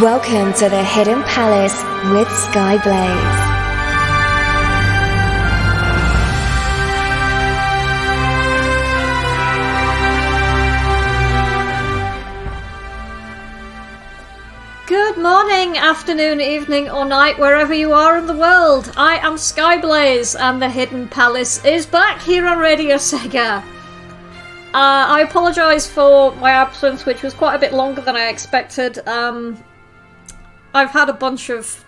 Welcome to the Hidden Palace with Skyblaze. Good morning, afternoon, evening, or night, wherever you are in the world. I am Skyblaze, and the Hidden Palace is back here on Radio Sega. Uh, I apologise for my absence, which was quite a bit longer than I expected. Um, I've had a bunch of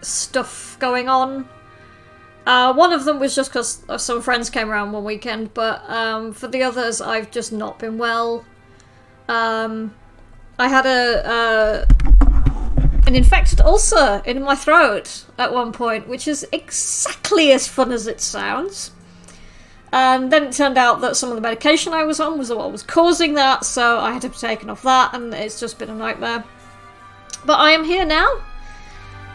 stuff going on. Uh, one of them was just because some friends came around one weekend, but um, for the others, I've just not been well. Um, I had a uh, an infected ulcer in my throat at one point, which is exactly as fun as it sounds. And then it turned out that some of the medication I was on was what was causing that, so I had to be taken off that, and it's just been a nightmare. But I am here now,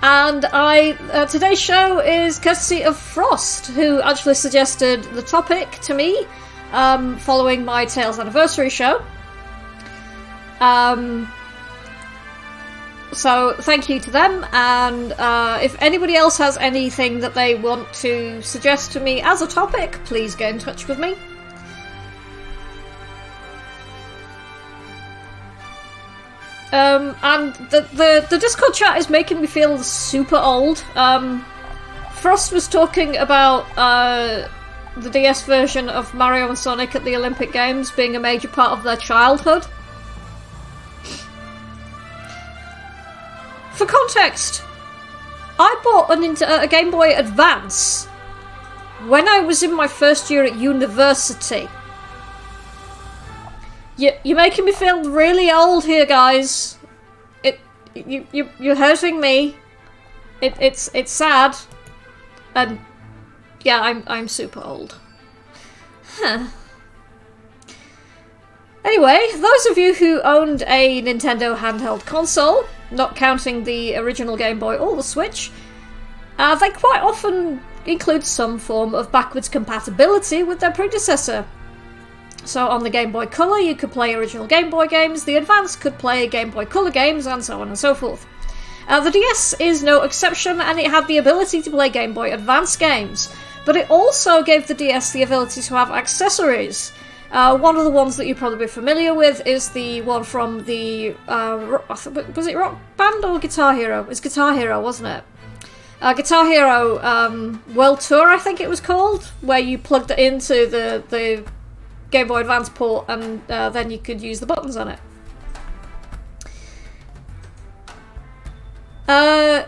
and I uh, today's show is courtesy of Frost, who actually suggested the topic to me um, following my Tales anniversary show. Um, so thank you to them, and uh, if anybody else has anything that they want to suggest to me as a topic, please get in touch with me. Um, and the, the the Discord chat is making me feel super old. Um, Frost was talking about uh, the DS version of Mario and Sonic at the Olympic Games being a major part of their childhood. For context, I bought an inter- a Game Boy Advance when I was in my first year at university. You, you're making me feel really old here, guys. It, you, you, you're hurting me. It, it's, it's sad, and yeah, I'm, I'm super old. Huh. Anyway, those of you who owned a Nintendo handheld console, not counting the original Game Boy or the Switch, uh, they quite often include some form of backwards compatibility with their predecessor. So on the Game Boy Color, you could play original Game Boy games, the Advance could play Game Boy Color games, and so on and so forth. Uh, the DS is no exception, and it had the ability to play Game Boy Advance games, but it also gave the DS the ability to have accessories. Uh, one of the ones that you're probably familiar with is the one from the uh, was it Rock Band or Guitar Hero? It's Guitar Hero, wasn't it? Uh, Guitar Hero um, World Tour, I think it was called, where you plugged it into the the Game Boy Advance port and uh, then you could use the buttons on it. Uh,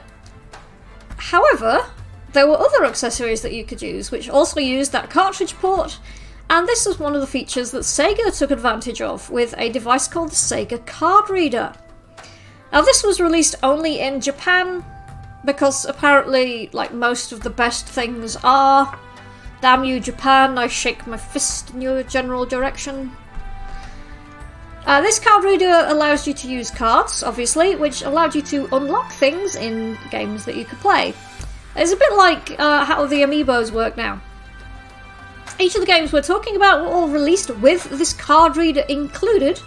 however, there were other accessories that you could use, which also used that cartridge port, and this was one of the features that Sega took advantage of with a device called the Sega Card Reader. Now, this was released only in Japan because apparently, like most of the best things are, damn you, Japan, I shake my fist in your general direction. Uh, this card reader allows you to use cards, obviously, which allowed you to unlock things in games that you could play. It's a bit like uh, how the amiibos work now. Each of the games we're talking about were all released with this card reader included,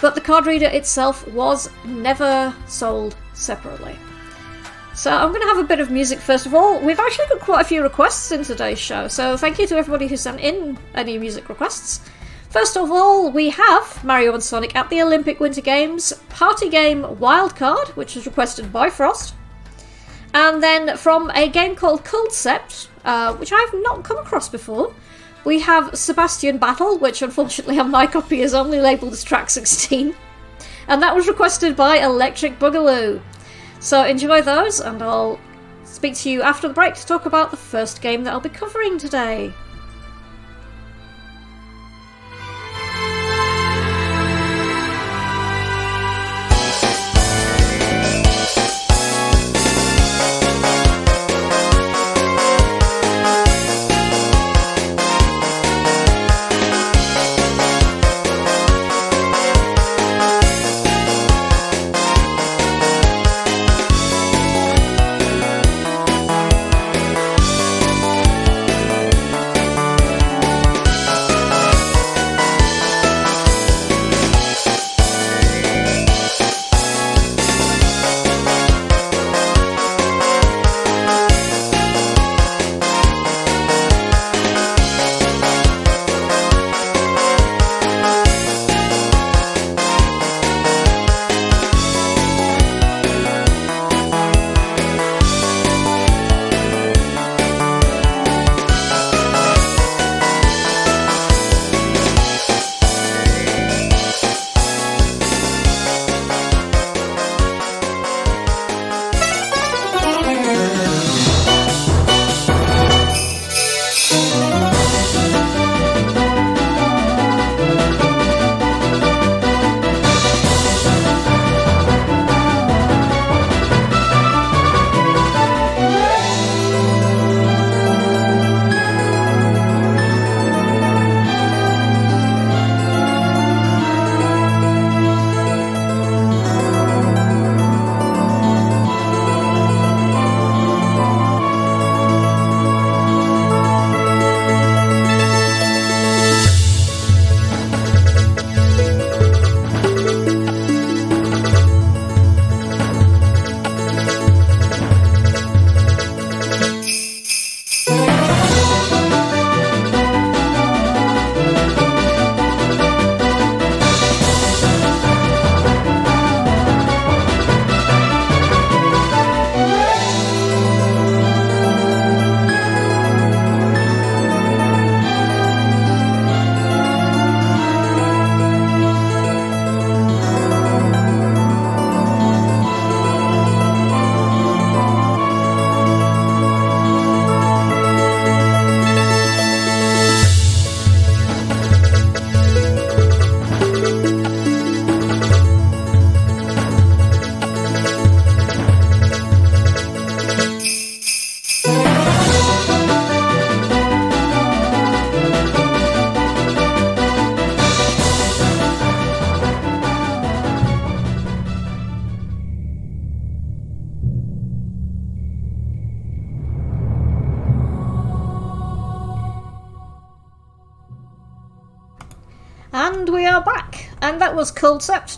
but the card reader itself was never sold separately. So I'm going to have a bit of music first of all. We've actually got quite a few requests in today's show, so thank you to everybody who sent in any music requests. First of all, we have Mario and Sonic at the Olympic Winter Games party game Wildcard, which was requested by Frost. And then from a game called Culdcept, uh, which I've not come across before, we have Sebastian Battle, which unfortunately on my copy is only labelled as track 16. And that was requested by Electric Boogaloo. So enjoy those, and I'll speak to you after the break to talk about the first game that I'll be covering today.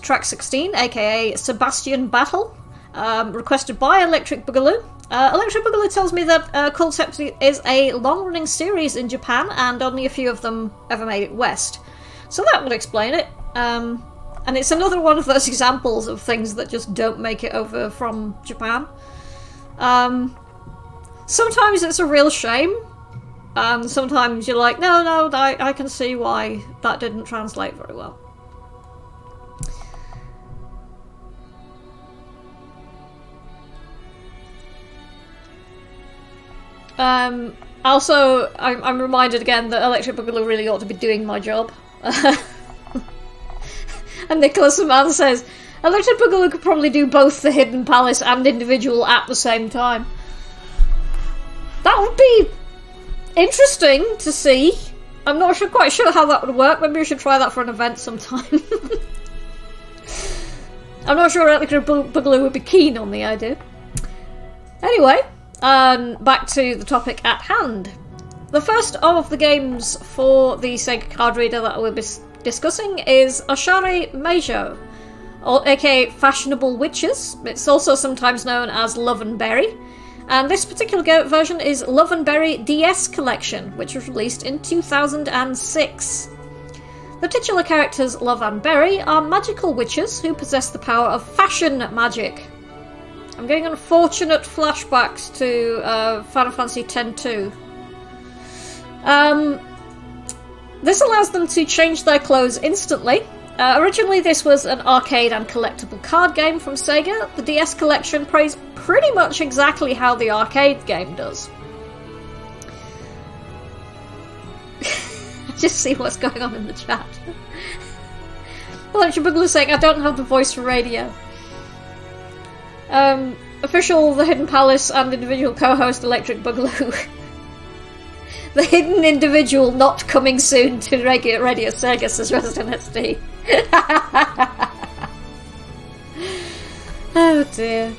Track 16, aka Sebastian Battle, um, requested by Electric Boogaloo. Uh, Electric Boogaloo tells me that uh, Culdcept is a long running series in Japan and only a few of them ever made it west. So that would explain it. Um, and it's another one of those examples of things that just don't make it over from Japan. Um, sometimes it's a real shame. And sometimes you're like, no, no, I, I can see why that didn't translate very well. Um, also, I'm, I'm reminded again that Electric Boogaloo really ought to be doing my job. and Nicholas Aman says, Electric Boogaloo could probably do both the Hidden Palace and Individual at the same time. That would be interesting to see. I'm not sure, quite sure how that would work. Maybe we should try that for an event sometime. I'm not sure Electric Boogaloo would be keen on the idea. Anyway, um, back to the topic at hand. The first of the games for the Sega card reader that we'll be discussing is Oshare Majo, or aka Fashionable Witches. It's also sometimes known as Love and Berry. And this particular version is Love and Berry DS Collection, which was released in 2006. The titular characters Love and Berry are magical witches who possess the power of fashion magic. I'm getting unfortunate flashbacks to uh, Final Fantasy X-2. Um, this allows them to change their clothes instantly. Uh, originally, this was an arcade and collectible card game from Sega. The DS collection plays pretty much exactly how the arcade game does. Just see what's going on in the chat. Electric Boogaloo saying, I don't have the voice for radio. Um, official The Hidden Palace and individual co-host Electric Boogaloo. the hidden individual not coming soon to regular Radio Sega says Resident SD. oh dear.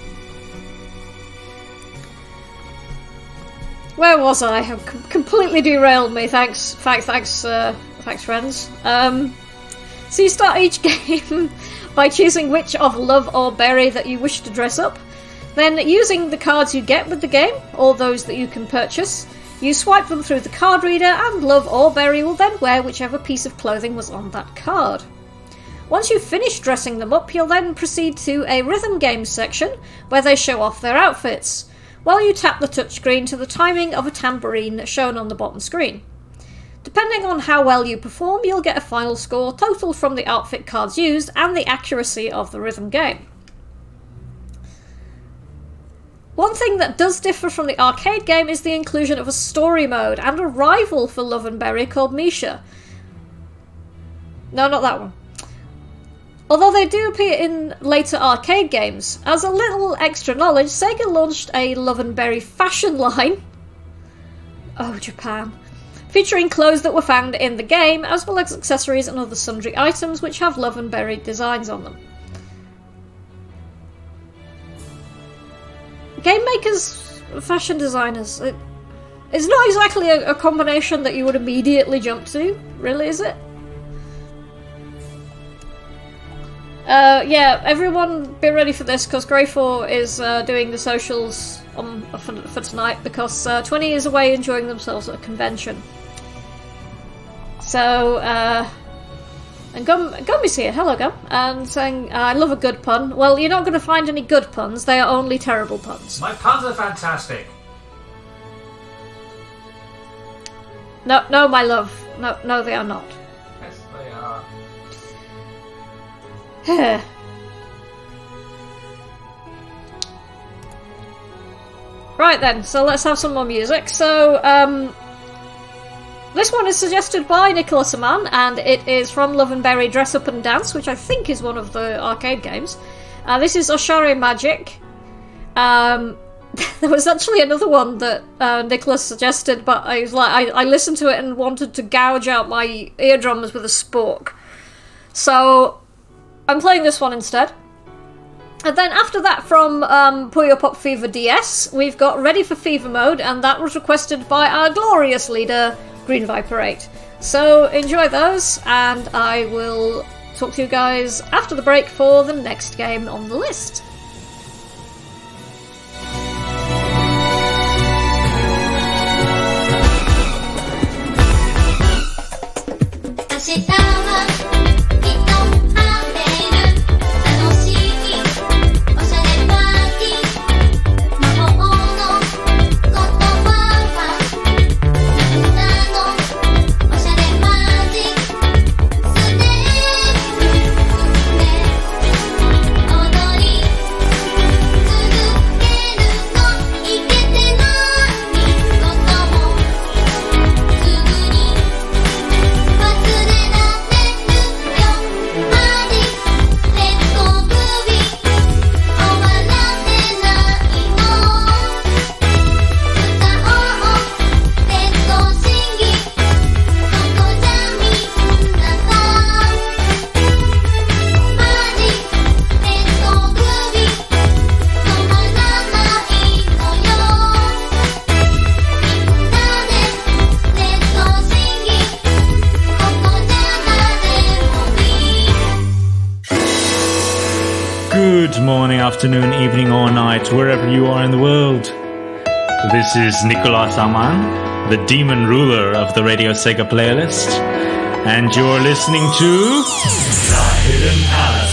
Where was I? Have completely derailed me. Thanks, thanks, thanks, uh, thanks, friends. Um, so you start each game by choosing which of Love or Berry that you wish to dress up. Then, using the cards you get with the game, or those that you can purchase, you swipe them through the card reader, and Love or Berry will then wear whichever piece of clothing was on that card. Once you've finished dressing them up, you'll then proceed to a rhythm game section where they show off their outfits, while you tap the touchscreen to the timing of a tambourine shown on the bottom screen. Depending on how well you perform, you'll get a final score total from the outfit cards used and the accuracy of the rhythm game. One thing that does differ from the arcade game is the inclusion of a story mode and a rival for Love and Berry called Misha. No, not that one. Although they do appear in later arcade games, as a little extra knowledge, Sega launched a Love and Berry fashion line. Oh, Japan featuring clothes that were found in the game, as well as accessories and other sundry items which have Love and Berry designs on them. Game makers, fashion designers, it, it's not exactly a, a combination that you would immediately jump to, really, is it? Uh, yeah, everyone be ready for this because Grey4 is uh, doing the socials on, for, for tonight because uh, 20 is away enjoying themselves at a convention. So, uh, and Gum, Gum is here. Hello, Gum. And saying, uh, I love a good pun. Well, you're not going to find any good puns. They are only terrible puns. My puns are fantastic. No, no, my love. No, no, they are not. Yes, they are. right then, so let's have some more music. So, um, this one is suggested by Nicholas Aman, and it is from Love and Berry Dress Up and Dance, which I think is one of the arcade games. Uh, this is Oshare Magic. Um, there was actually another one that uh, Nicholas suggested, but I was like, I, I listened to it and wanted to gouge out my eardrums with a spork. So I'm playing this one instead. And then after that, from um, Puyo Pop Fever DS, we've got Ready for Fever Mode, and that was requested by our glorious leader, Green Viper 8. So enjoy those, and I will talk to you guys after the break for the next game on the list. 明日 Good morning, afternoon, evening, or night, wherever you are in the world. This is Nicolas Aman, the demon ruler of the Radio Sega playlist, and you're listening to The Hidden Palace.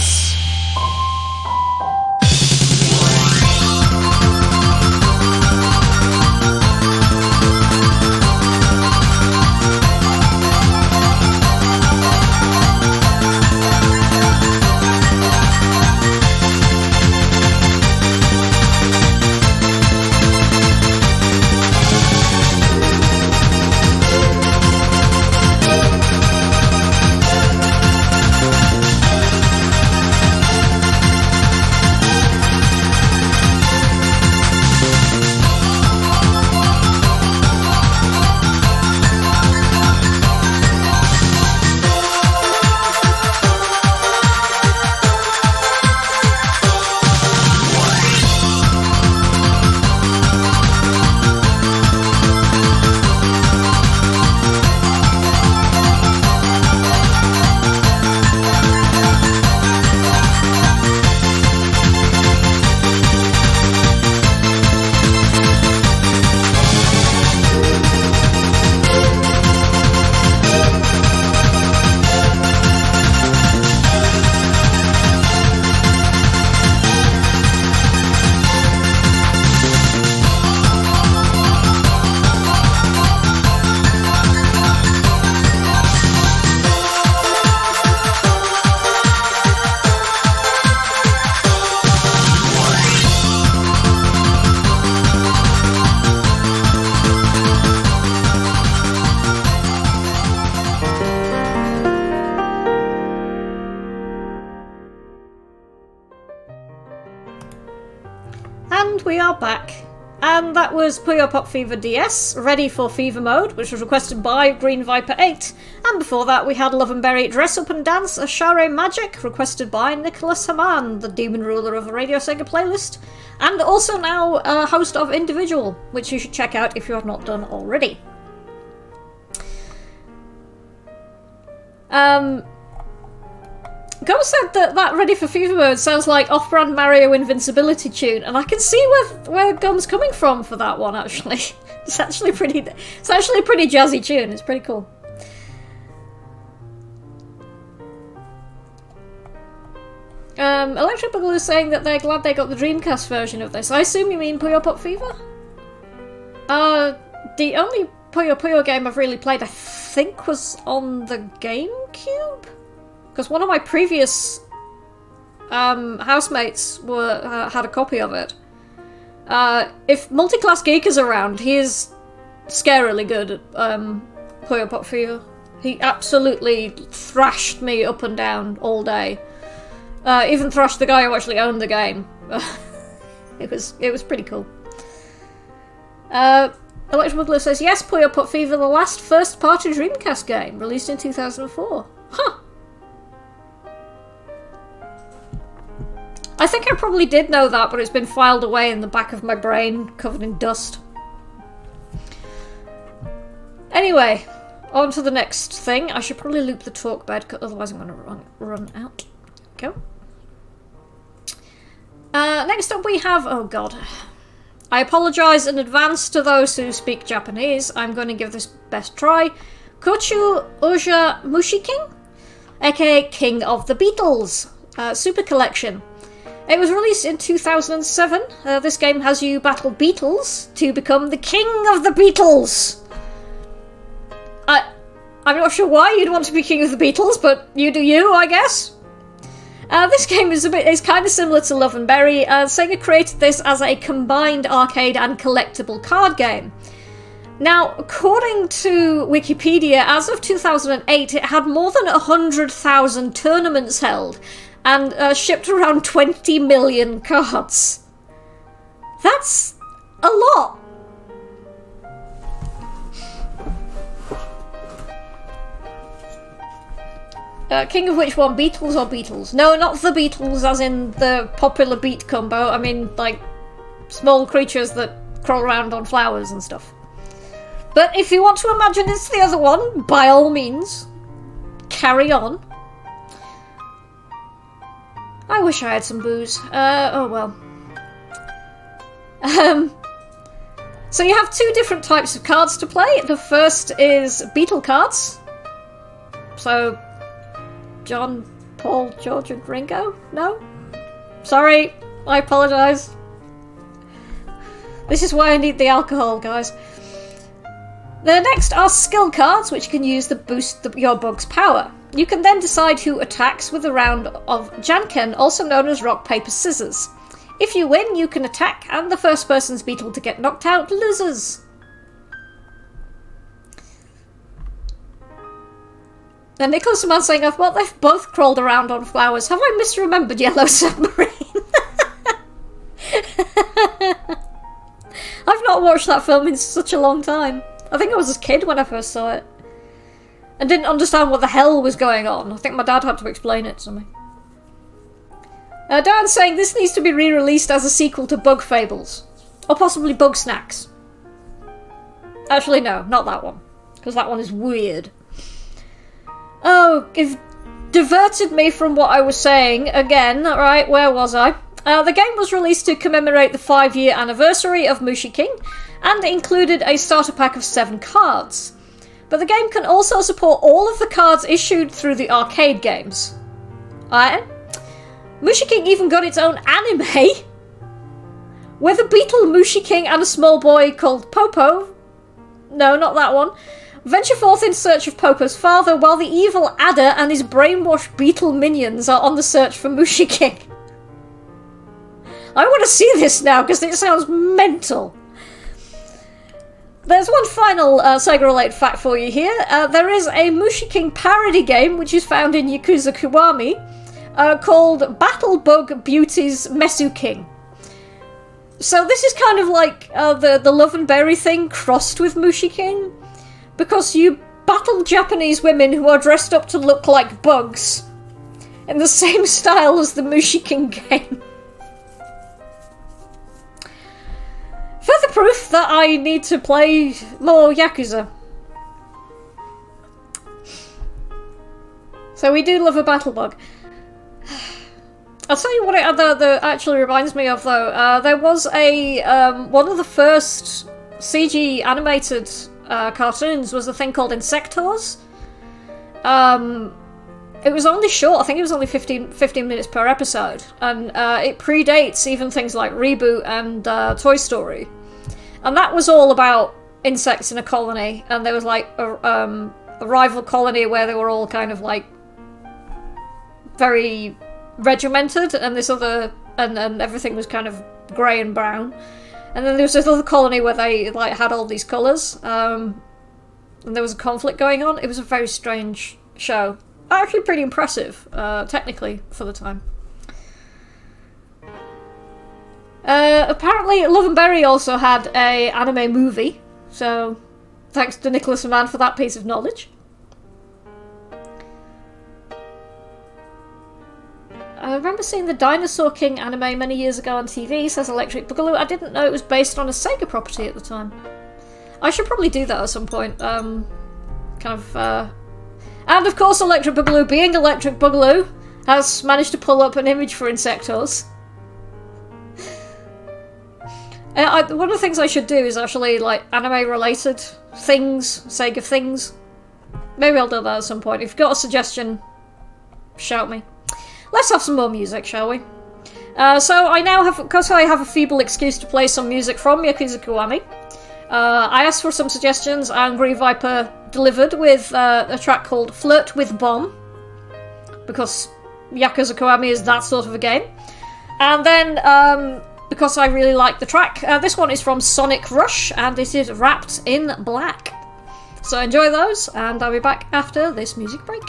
Was Puyo Pop Fever DS, ready for Fever Mode, which was requested by Green Viper 8. And before that, we had Love and Berry Dress Up and Dance Oshare Magic, requested by Nicholas Aman, the demon ruler of the Radio Sega playlist. And also now a host of Individual, which you should check out if you have not done already. Um, Gum said that that Ready for Fever Mode sounds like off-brand Mario Invincibility tune, and I can see where where Gum's coming from for that one. Actually, it's actually pretty. It's actually a pretty jazzy tune. It's pretty cool. Um, Electric Boogaloo is saying that they're glad they got the Dreamcast version of this. I assume you mean Puyo Pop Fever? Uh, the only Puyo Puyo game I've really played, I think, was on the GameCube? Because one of my previous um, housemates were uh, had a copy of it. Uh, if Multiclass Geek is around, he is scarily good at um, Puyo Pop Fever. He absolutely thrashed me up and down all day. Uh, even thrashed the guy who actually owned the game. it was it was pretty cool. Uh, Electric Boogaloo says yes, Puyo Pop Fever, the last first-party Dreamcast game released in 2004. I think I probably did know that, but it's been filed away in the back of my brain, covered in dust. Anyway, on to the next thing. I should probably loop the talk bed, otherwise I'm going to run, run out. Go. Uh, next up we have, oh god. I apologise in advance to those who speak Japanese. I'm going to give this best try. Kochu Oja Mushiking, aka King of the Beetles, uh, Super Collection. It was released in 2007. Uh, this game has you battle beetles to become the king of the Beatles. I, I'm not sure why you'd want to be king of the Beatles, but you do you, I guess. Uh, this game is a bit is kind of similar to Love and Berry. Uh, Sega created this as a combined arcade and collectible card game. Now, according to Wikipedia, as of 2008, it had more than 100,000 tournaments held and uh, shipped around 20 million cards. That's a lot. Uh, king of which one? Beatles or Beatles? No, not the Beatles, as in the popular beat combo. I mean, like, small creatures that crawl around on flowers and stuff. But if you want to imagine it's the other one, by all means, carry on. I wish I had some booze. Uh, oh well. Um, so you have two different types of cards to play. The first is Beetle cards. So, John, Paul, George, and Ringo? No? Sorry, I apologise. This is why I need the alcohol, guys. The next are skill cards, which can use to boost the, your bug's power. You can then decide who attacks with a round of Janken, also known as rock, paper, scissors. If you win, you can attack, and the first person's beetle to get knocked out loses. And Nicholas Aman saying, I've well, they've both crawled around on flowers. Have I misremembered Yellow Submarine? I've not watched that film in such a long time. I think I was a kid when I first saw it. And didn't understand what the hell was going on. I think my dad had to explain it to me. Uh, Dan's saying this needs to be re released as a sequel to Bug Fables. Or possibly Bugsnax. Actually, no, not that one. Because that one is weird. Oh, you've diverted me from what I was saying again. Right, where was I? Uh, the game was released to commemorate the five year anniversary of Mushi King and included a starter pack of seven cards. But the game can also support all of the cards issued through the arcade games. Alright? Mushi King even got its own anime with a beetle Mushi King and a small boy called Popo. No, not that one. Venture forth in search of Popo's father while the evil Adder and his brainwashed beetle minions are on the search for Mushi King. I want to see this now because it sounds mental. There's one final uh, Sega related fact for you here. Uh, there is a Mushi King parody game which is found in Yakuza Kiwami uh, called Battle Bug Beauty's Mesu King. So this is kind of like uh, the the Love and Berry thing crossed with Mushi King, because you battle Japanese women who are dressed up to look like bugs, in the same style as the Mushi King game. Further proof that I need to play more Yakuza. So we do love a battle bug. I'll tell you what it the actually reminds me of though. Uh, there was a um, one of the first CG animated uh, cartoons was a thing called Insectors. Um, it was only short. I think it was only 15, 15 minutes per episode, and uh, it predates even things like Reboot and uh, Toy Story. And that was all about insects in a colony, and there was like a, um, a rival colony where they were all kind of like very regimented, and this other, and, and everything was kind of grey and brown. And then there was this other colony where they like had all these colours, um, and there was a conflict going on. It was a very strange show, actually pretty impressive, uh, technically for the time. Uh, apparently, Love and Berry also had a anime movie, so thanks to Nicholas Aman for that piece of knowledge. I remember seeing the Dinosaur King anime many years ago on TV, says Electric Boogaloo. I didn't know it was based on a Sega property at the time. I should probably do that at some point. Um, kind of. Uh... And of course, Electric Boogaloo, being Electric Boogaloo, has managed to pull up an image for Insectors. I, one of the things I should do is actually like anime related things, Sega things. Maybe I'll do that at some point. If you've got a suggestion, shout me. Let's have some more music, shall we? Uh, so I now have, because I have a feeble excuse to play some music from Yakuza Kiwami. Uh, I asked for some suggestions, and Green Viper delivered with uh, a track called "Flirt with Bomb," because Yakuza Kiwami is that sort of a game. And then, um, because I really like the track, uh, this one is from Sonic Rush, and it is wrapped in black. So enjoy those, and I'll be back after this music break.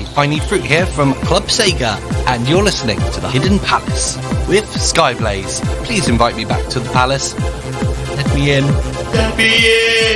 Hi, I Need Fruit here from Club Sega, and you're listening to The Hidden Palace with Skyblaze. Please invite me back to the palace. Let me in. Let me in!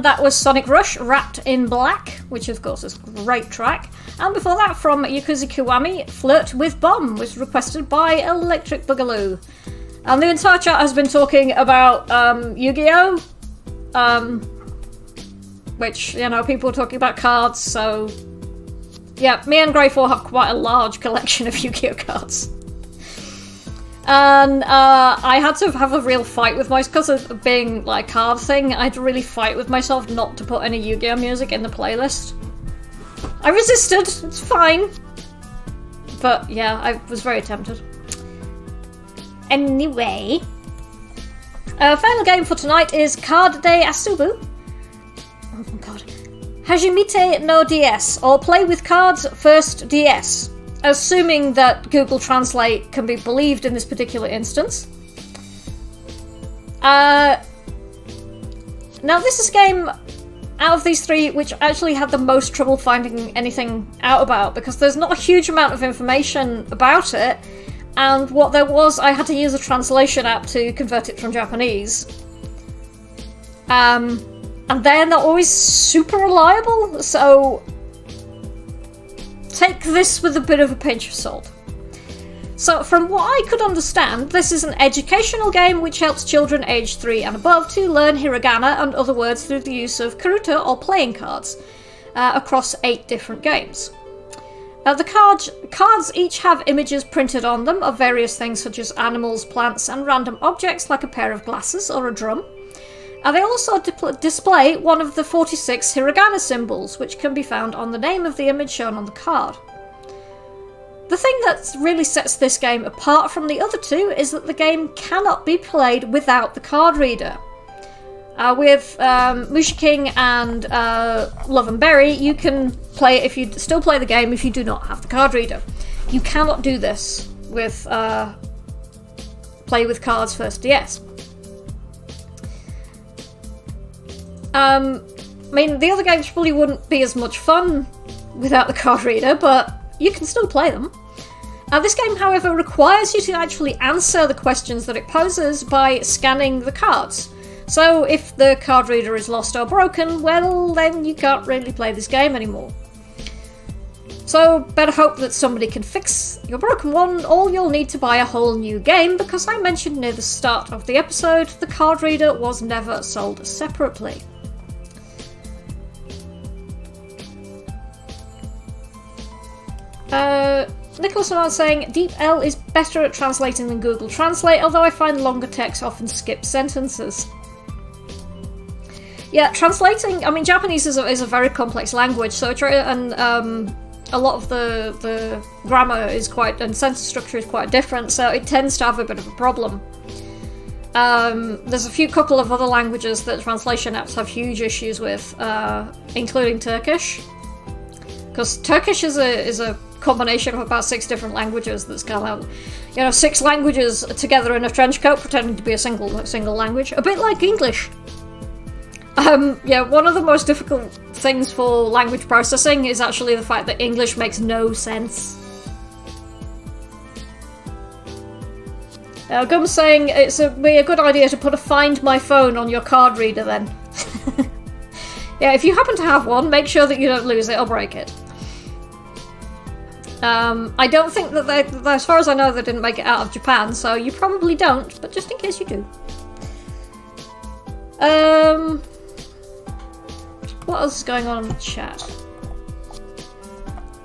And that was Sonic Rush Wrapped in Black, which of course is a great track. And before that, from Yakuza Kiwami, Flirt with Bomb was requested by Electric Boogaloo. And the entire chat has been talking about um, Yu Gi Oh! Um, which, you know, people are talking about cards, so. Yeah, me and Grey4 have quite a large collection of Yu Gi Oh! cards. And uh, I had to have a real fight with myself because of being like a card thing. I had to really fight with myself not to put any Yu-Gi-Oh music in the playlist. I resisted. It's fine. But yeah, I was very tempted. Anyway, uh, final game for tonight is Card de Asobu. Oh my god. Hajimete no DS, or play with cards first DS assuming that Google Translate can be believed in this particular instance. Uh, now, this is a game out of these three which actually had the most trouble finding anything out about because there's not a huge amount of information about it, and what there was, I had to use a translation app to convert it from Japanese. Um, and they're not always super reliable, so take this with a bit of a pinch of salt. So, from what I could understand, this is an educational game which helps children aged 3 and above to learn hiragana and other words through the use of karuta or playing cards uh, across 8 different games. Now, the card, cards each have images printed on them of various things such as animals, plants, and random objects like a pair of glasses or a drum. And they also display one of the 46 hiragana symbols, which can be found on the name of the image shown on the card. The thing that really sets this game apart from the other two is that the game cannot be played without the card reader. Uh, with um, Mushiking and uh, Love and Berry, you can play if you still play the game if you do not have the card reader. You cannot do this with uh, play with cards first DS. Um, I mean, the other games probably wouldn't be as much fun without the card reader, but you can still play them. Uh, this game, however, requires you to actually answer the questions that it poses by scanning the cards. So, if the card reader is lost or broken, well, then you can't really play this game anymore. So, better hope that somebody can fix your broken one, or you'll need to buy a whole new game because I mentioned near the start of the episode the card reader was never sold separately. Uh, Nicholas was saying DeepL is better at translating than Google Translate, although I find longer texts often skip sentences. Yeah, translating. I mean, Japanese is a, is a very complex language, so and um, a lot of the the grammar is quite and sentence structure is quite different, so it tends to have a bit of a problem. Um, there's a few couple of other languages that translation apps have huge issues with, uh, including Turkish, because Turkish is a is a combination of about six different languages that's kind of you know six languages together in a trench coat pretending to be a single single language a bit like english um yeah one of the most difficult things for language processing is actually the fact that english makes no sense uh, Gum's saying it's a, be a good idea to put a find my phone on your card reader then. yeah, if you happen to have one, make sure that you don't lose it or break it. Um, I don't think that they, as far as I know, they didn't make it out of Japan, so you probably don't, but just in case you do. Um, what else is going on in the chat?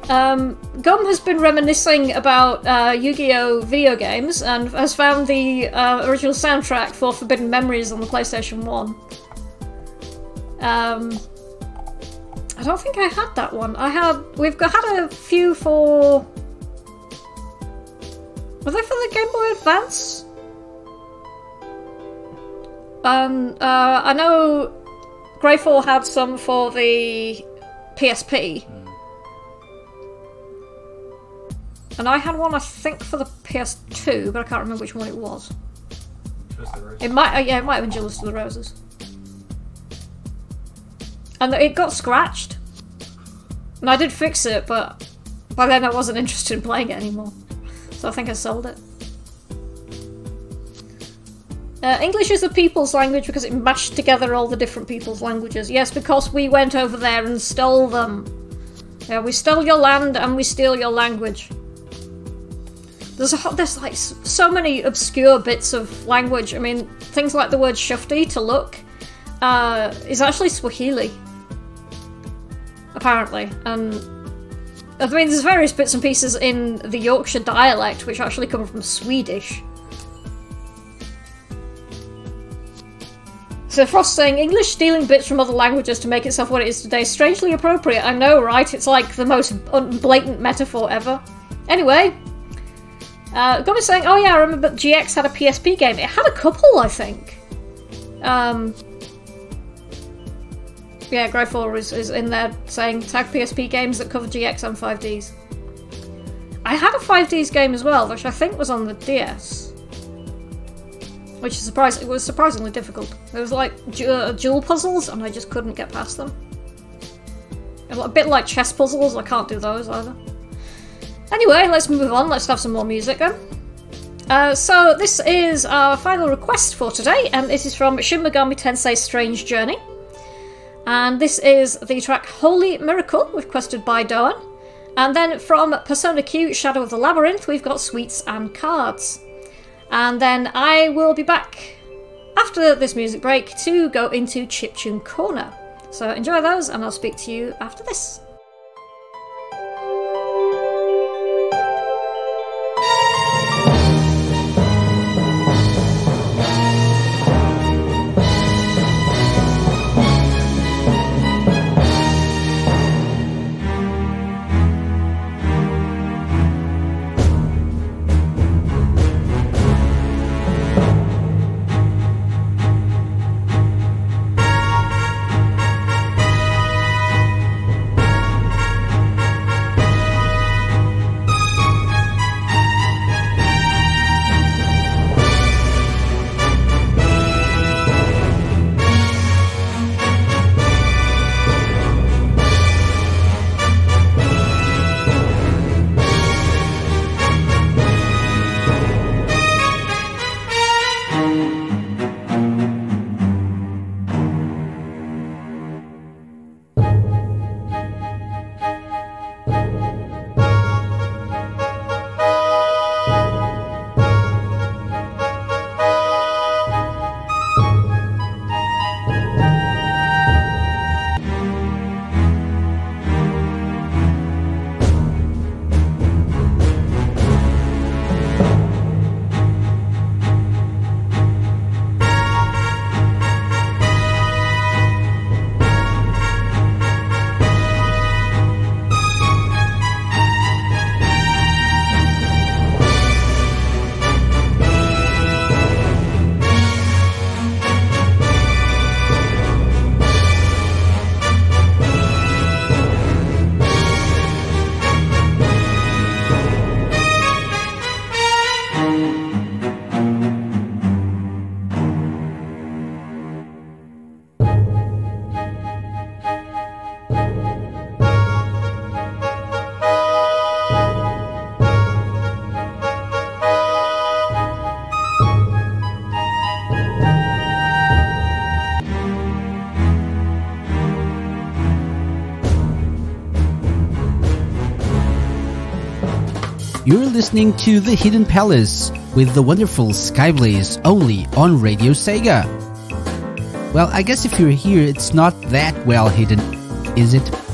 Um, Gum has been reminiscing about uh, Yu-Gi-Oh! video games and has found the uh, original soundtrack for Forbidden Memories on the PlayStation 1. Um, I don't think I had that one. I had. We've got had a few for. Were they for the Game Boy Advance? Um, uh, I know Greyfor had some for the PSP. And I had one, I think, for the PS2, but I can't remember which one it was. It might, uh, yeah, it might have been Duelists of the Roses. And it got scratched. And I did fix it, but by then I wasn't interested in playing it anymore. So I think I sold it. Uh, English is a people's language because it mashed together all the different people's languages. Yes, because we went over there and stole them. Yeah, we stole your land and we steal your language. There's a, there's like so many obscure bits of language. I mean, things like the word shufti to look uh, is actually Swahili, apparently, and I mean there's various bits and pieces in the Yorkshire dialect which actually come from Swedish. So Frost saying English stealing bits from other languages to make itself what it is today is strangely appropriate. I know, right? It's like the most blatant metaphor ever. Anyway, uh, is saying, oh yeah, I remember GX had a PSP game. It had a couple, I think. Um, yeah, Greyfor is, is in there saying tag PSP games that cover GX and 5Ds. I had a 5Ds game as well, which I think was on the DS. Which is surprising. It was surprisingly difficult. It was like ju- uh, duel puzzles, and I just couldn't get past them. A bit like chess puzzles, I can't do those either. Anyway, let's move on. Let's have some more music then. Uh, so this is our final request for today, and this is from Shin Megami Tensei Strange Journey. And this is the track Holy Miracle, requested by Doan. And then from Persona Q Shadow of the Labyrinth, we've got Sweets and Cards. And then I will be back after this music break to go into Chiptune Corner. So enjoy those, and I'll speak to you after this. Listening to The Hidden Palace with the wonderful Skyblaze only on Radio Sega. Well, I guess if you're here, it's not that well hidden, is it?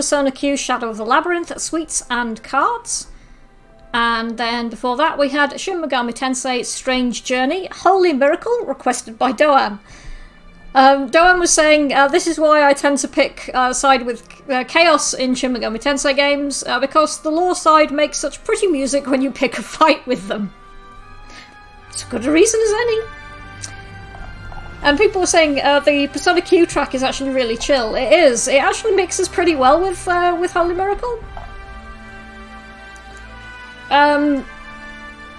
Persona Q Shadow of the Labyrinth, Sweets and Cards. And then before that, we had Shin Megami Tensei Strange Journey Holy Miracle, requested by Doan. Um, Doan was saying, uh, This is why I tend to pick uh, side with uh, Chaos in Shin Megami Tensei games, uh, because the law side makes such pretty music when you pick a fight with them. It's as good a reason as any. And people were saying uh, the Persona Q track is actually really chill. It is. It actually mixes pretty well with uh, with Holy Miracle. Um,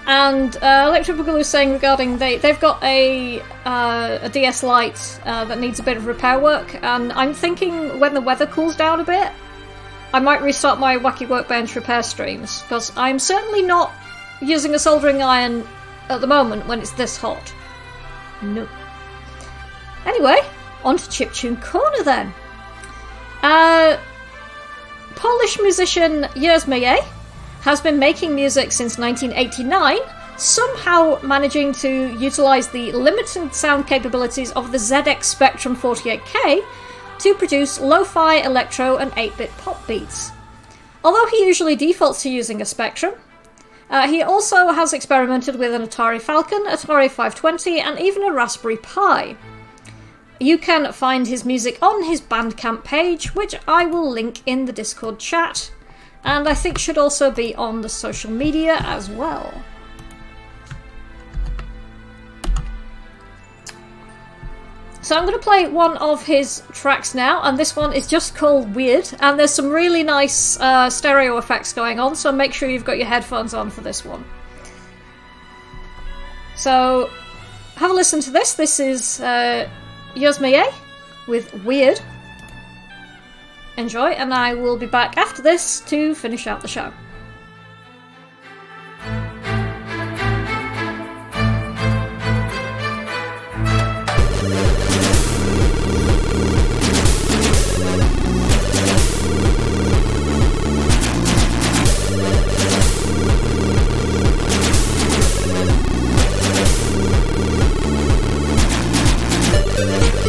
and uh, Electric Boogaloo was saying regarding they they've got a uh, a DS Lite uh, that needs a bit of repair work, and I'm thinking when the weather cools down a bit, I might restart my Wacky Workbench repair streams because I'm certainly not using a soldering iron at the moment when it's this hot. No. Anyway, on to Chiptune Corner then. Uh, Polish musician Jerzy has been making music since 1989, somehow managing to utilize the limited sound capabilities of the ZX Spectrum 48K to produce lo fi, electro, and 8 bit pop beats. Although he usually defaults to using a Spectrum, uh, he also has experimented with an Atari Falcon, Atari 520, and even a Raspberry Pi. You can find his music on his Bandcamp page, which I will link in the Discord chat, and I think should also be on the social media as well. So I'm going to play one of his tracks now, and this one is just called Weird, and there's some really nice uh, stereo effects going on, so make sure you've got your headphones on for this one. So have a listen to this. This is uh, Yerzmyey with Weird. Enjoy, and I will be back after this to finish out the show.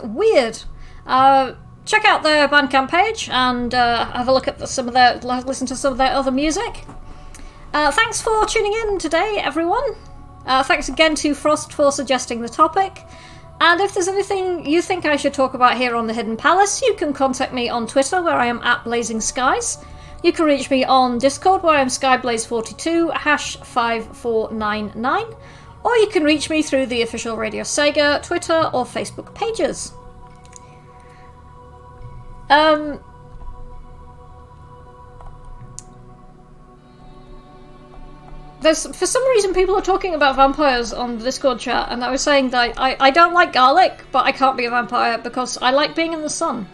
With Weird. Uh, check out their Bandcamp page and uh, have a look at some of their, listen to some of their other music. Uh, thanks for tuning in today, everyone. Uh, thanks again to Frost for suggesting the topic. And if there's anything you think I should talk about here on the Hidden Palace, you can contact me on Twitter, where I am at Blazing Skies. You can reach me on Discord, where I'm Skyblaze42, hash 5499. Or you can reach me through the official Radio Sega Twitter or Facebook pages. Um, there's for some reason people are talking about vampires on the Discord chat, and I was saying that I, I don't like garlic, but I can't be a vampire because I like being in the sun.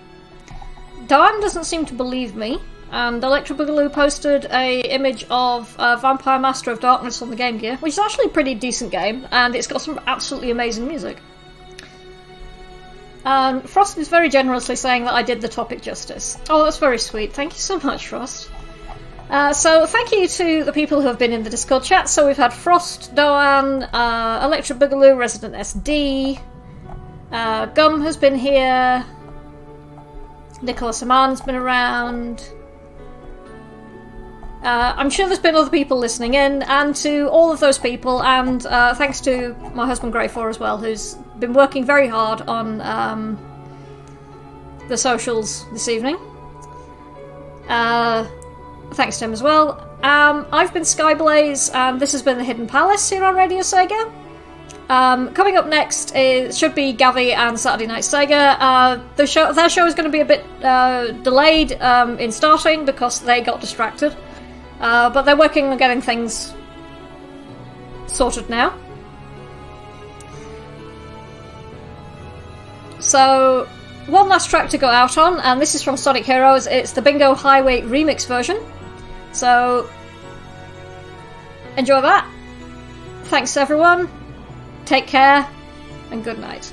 Doan doesn't seem to believe me, and Electric Boogaloo posted a image of uh, Vampire Master of Darkness on the Game Gear, which is actually a pretty decent game, and it's got some absolutely amazing music. Um, Frost is very generously saying that I did the topic justice. Oh, that's very sweet. Thank you so much, Frost. Uh, so thank you to the people who have been in the Discord chat. So we've had Frost, Doan, uh, Electric Boogaloo, Resident SD, uh, Gum has been here, Nicholas Aman's been around. Uh, I'm sure there's been other people listening in, and to all of those people, and uh, thanks to my husband Greyfor as well, who's been working very hard on um, the socials this evening. Uh, thanks to him as well. Um, I've been Skyblaze, and this has been the Hidden Palace here on Radio Sega. Um, coming up next is, should be Gavi and Saturday Night Sega. Uh, the show, their show is going to be a bit uh, delayed um, in starting because they got distracted, uh, but they're working on getting things sorted now. So, one last track to go out on, and this is from Sonic Heroes. It's the Bingo Highway remix version. So, enjoy that. Thanks, everyone. Take care, and good night.